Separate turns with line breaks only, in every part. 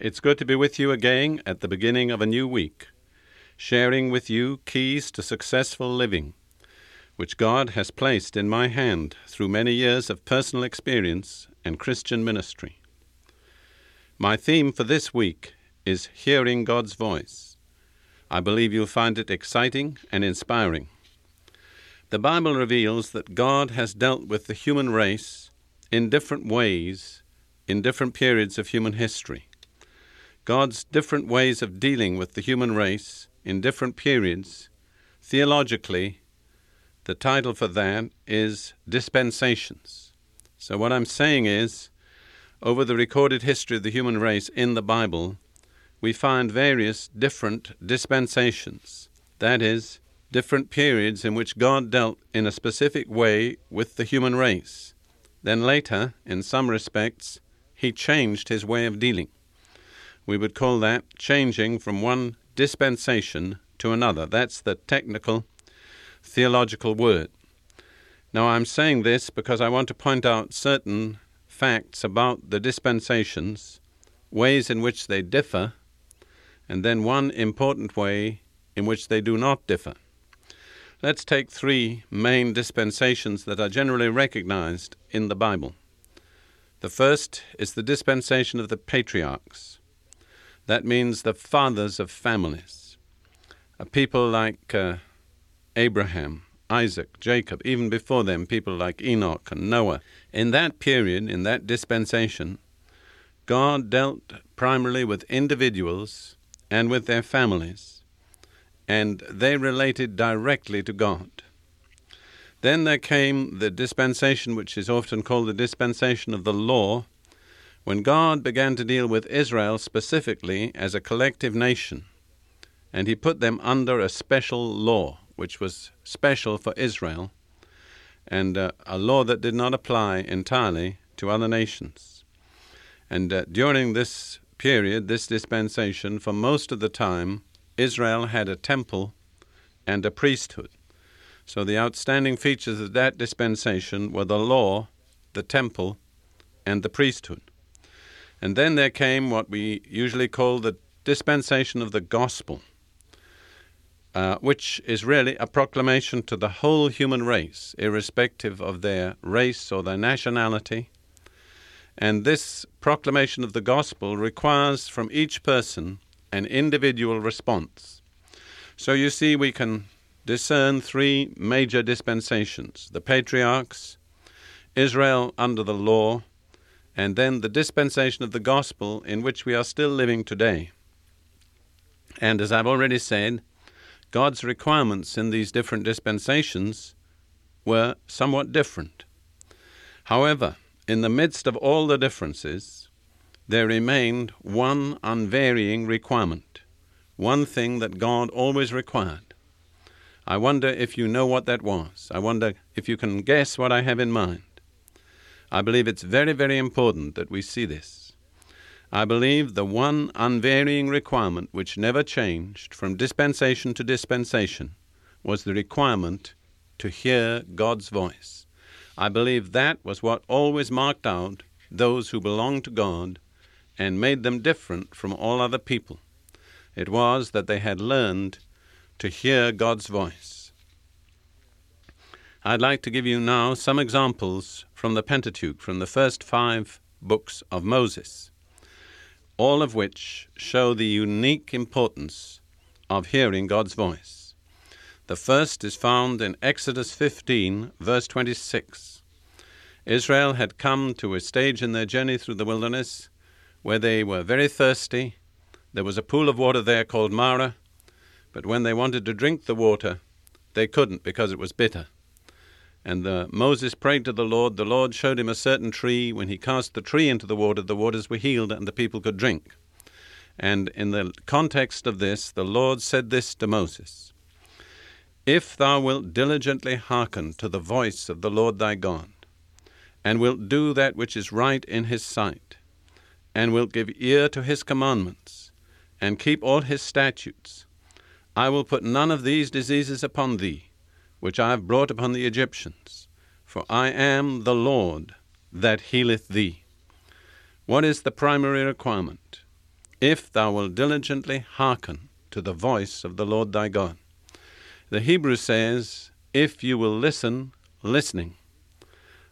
It's good to be with you again at the beginning of a new week, sharing with you keys to successful living, which God has placed in my hand through many years of personal experience and Christian ministry. My theme for this week is Hearing God's Voice. I believe you'll find it exciting and inspiring. The Bible reveals that God has dealt with the human race in different ways in different periods of human history. God's different ways of dealing with the human race in different periods, theologically, the title for that is Dispensations. So, what I'm saying is, over the recorded history of the human race in the Bible, we find various different dispensations. That is, different periods in which God dealt in a specific way with the human race. Then later, in some respects, He changed His way of dealing. We would call that changing from one dispensation to another. That's the technical theological word. Now, I'm saying this because I want to point out certain facts about the dispensations, ways in which they differ, and then one important way in which they do not differ. Let's take three main dispensations that are generally recognized in the Bible. The first is the dispensation of the patriarchs. That means the fathers of families. A people like uh, Abraham, Isaac, Jacob, even before them, people like Enoch and Noah. In that period, in that dispensation, God dealt primarily with individuals and with their families, and they related directly to God. Then there came the dispensation, which is often called the dispensation of the law, when God began to deal with Israel specifically as a collective nation, and He put them under a special law, which was special for Israel, and uh, a law that did not apply entirely to other nations. And uh, during this period, this dispensation, for most of the time, Israel had a temple and a priesthood. So the outstanding features of that dispensation were the law, the temple, and the priesthood. And then there came what we usually call the dispensation of the gospel, uh, which is really a proclamation to the whole human race, irrespective of their race or their nationality. And this proclamation of the gospel requires from each person an individual response. So you see, we can discern three major dispensations the patriarchs, Israel under the law, and then the dispensation of the gospel in which we are still living today. And as I've already said, God's requirements in these different dispensations were somewhat different. However, in the midst of all the differences, there remained one unvarying requirement, one thing that God always required. I wonder if you know what that was. I wonder if you can guess what I have in mind. I believe it's very, very important that we see this. I believe the one unvarying requirement which never changed from dispensation to dispensation was the requirement to hear God's voice. I believe that was what always marked out those who belonged to God and made them different from all other people. It was that they had learned to hear God's voice. I'd like to give you now some examples from the Pentateuch, from the first five books of Moses, all of which show the unique importance of hearing God's voice. The first is found in Exodus 15, verse 26. Israel had come to a stage in their journey through the wilderness where they were very thirsty. There was a pool of water there called Marah, but when they wanted to drink the water, they couldn't because it was bitter. And uh, Moses prayed to the Lord. The Lord showed him a certain tree. When he cast the tree into the water, the waters were healed and the people could drink. And in the context of this, the Lord said this to Moses If thou wilt diligently hearken to the voice of the Lord thy God, and wilt do that which is right in his sight, and wilt give ear to his commandments, and keep all his statutes, I will put none of these diseases upon thee, which I have brought upon the Egyptians, for I am the Lord that healeth thee. What is the primary requirement? If thou wilt diligently hearken to the voice of the Lord thy God. The Hebrew says, if you will listen, listening.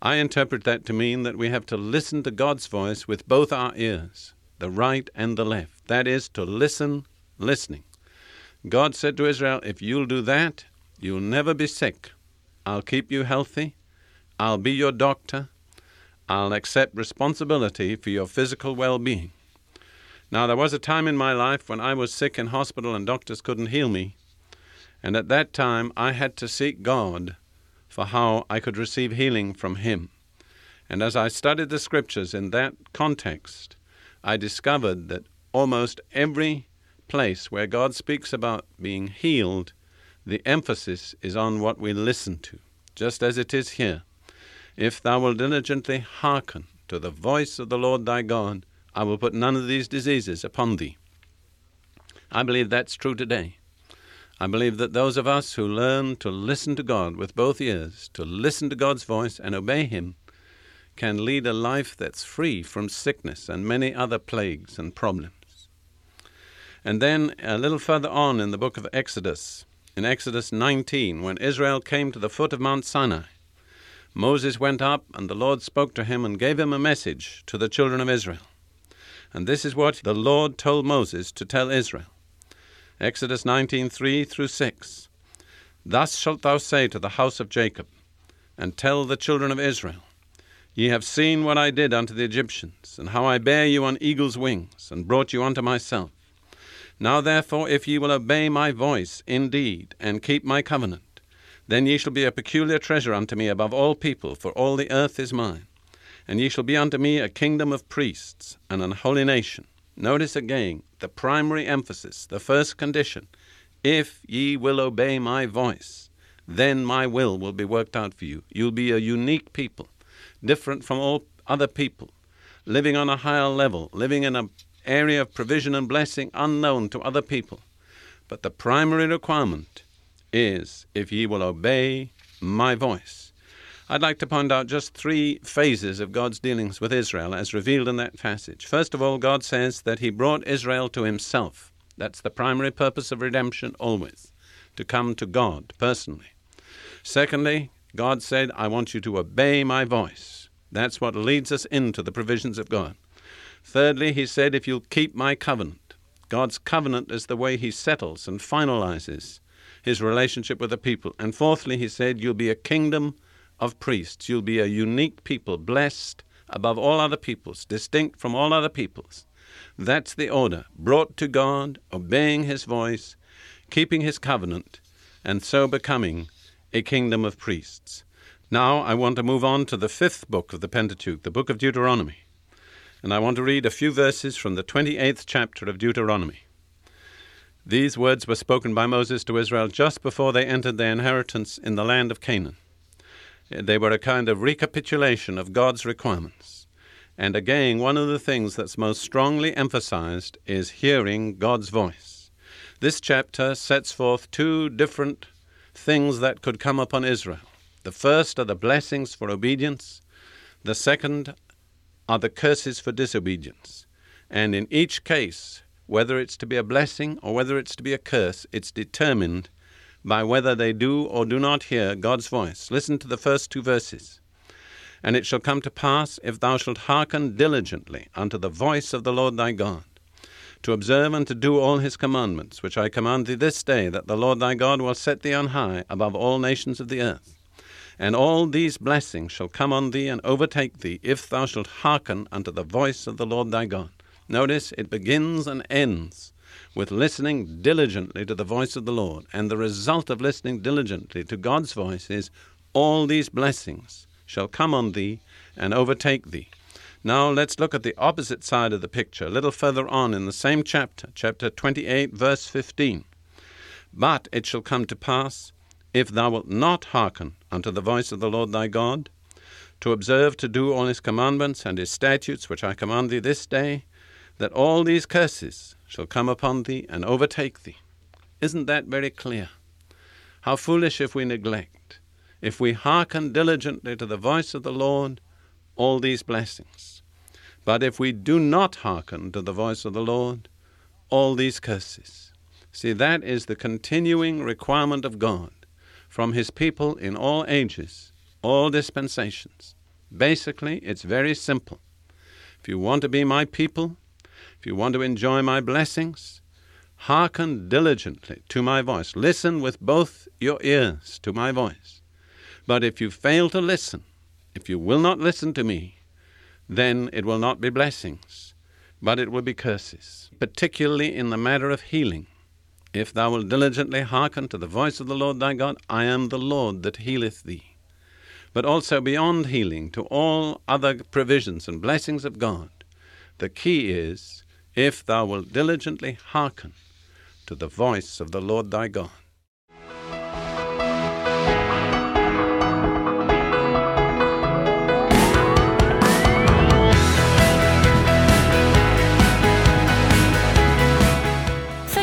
I interpret that to mean that we have to listen to God's voice with both our ears, the right and the left. That is, to listen, listening. God said to Israel, If you'll do that, you'll never be sick. I'll keep you healthy. I'll be your doctor. I'll accept responsibility for your physical well being. Now, there was a time in my life when I was sick in hospital and doctors couldn't heal me. And at that time, I had to seek God for how I could receive healing from Him. And as I studied the scriptures in that context, I discovered that almost every place where God speaks about being healed, the emphasis is on what we listen to, just as it is here. If thou wilt diligently hearken to the voice of the Lord thy God, I will put none of these diseases upon thee. I believe that's true today. I believe that those of us who learn to listen to God with both ears, to listen to God's voice and obey Him, can lead a life that's free from sickness and many other plagues and problems. And then a little further on in the book of Exodus, in Exodus 19, when Israel came to the foot of Mount Sinai, Moses went up, and the Lord spoke to him and gave him a message to the children of Israel. And this is what the Lord told Moses to tell Israel. Exodus 19:3 through 6. Thus shalt thou say to the house of Jacob, and tell the children of Israel, Ye have seen what I did unto the Egyptians, and how I bare you on eagle's wings, and brought you unto myself. Now therefore, if ye will obey my voice indeed, and keep my covenant, then ye shall be a peculiar treasure unto me above all people, for all the earth is mine. And ye shall be unto me a kingdom of priests, and an holy nation. Notice again the primary emphasis, the first condition. If ye will obey my voice, then my will will be worked out for you. You'll be a unique people, different from all other people, living on a higher level, living in a area of provision and blessing unknown to other people. But the primary requirement is if ye will obey my voice. I'd like to point out just three phases of God's dealings with Israel as revealed in that passage. First of all, God says that He brought Israel to Himself. That's the primary purpose of redemption always, to come to God personally. Secondly, God said, I want you to obey my voice. That's what leads us into the provisions of God. Thirdly, he said, If you'll keep my covenant. God's covenant is the way he settles and finalizes his relationship with the people. And fourthly, he said, You'll be a kingdom of priests. You'll be a unique people, blessed above all other peoples, distinct from all other peoples. That's the order brought to God, obeying his voice, keeping his covenant, and so becoming a kingdom of priests. Now I want to move on to the fifth book of the Pentateuch, the book of Deuteronomy and I want to read a few verses from the 28th chapter of Deuteronomy. These words were spoken by Moses to Israel just before they entered their inheritance in the land of Canaan. They were a kind of recapitulation of God's requirements. And again, one of the things that's most strongly emphasized is hearing God's voice. This chapter sets forth two different things that could come upon Israel. The first are the blessings for obedience, the second are the curses for disobedience. And in each case, whether it's to be a blessing or whether it's to be a curse, it's determined by whether they do or do not hear God's voice. Listen to the first two verses. And it shall come to pass, if thou shalt hearken diligently unto the voice of the Lord thy God, to observe and to do all his commandments, which I command thee this day, that the Lord thy God will set thee on high above all nations of the earth. And all these blessings shall come on thee and overtake thee, if thou shalt hearken unto the voice of the Lord thy God. Notice it begins and ends with listening diligently to the voice of the Lord. And the result of listening diligently to God's voice is all these blessings shall come on thee and overtake thee. Now let's look at the opposite side of the picture, a little further on in the same chapter, chapter 28, verse 15. But it shall come to pass, if thou wilt not hearken unto the voice of the Lord thy God, to observe to do all his commandments and his statutes which I command thee this day, that all these curses shall come upon thee and overtake thee. Isn't that very clear? How foolish if we neglect, if we hearken diligently to the voice of the Lord, all these blessings. But if we do not hearken to the voice of the Lord, all these curses. See, that is the continuing requirement of God from His people in all ages, all dispensations. Basically, it's very simple. If you want to be my people, if you want to enjoy my blessings, hearken diligently to my voice. Listen with both your ears to my voice. But if you fail to listen, if you will not listen to me, then it will not be blessings, but it will be curses, particularly in the matter of healing. If thou wilt diligently hearken to the voice of the Lord thy God, I am the Lord that healeth thee. But also beyond healing, to all other provisions and blessings of God, the key is if thou wilt diligently hearken to the voice of the Lord thy God.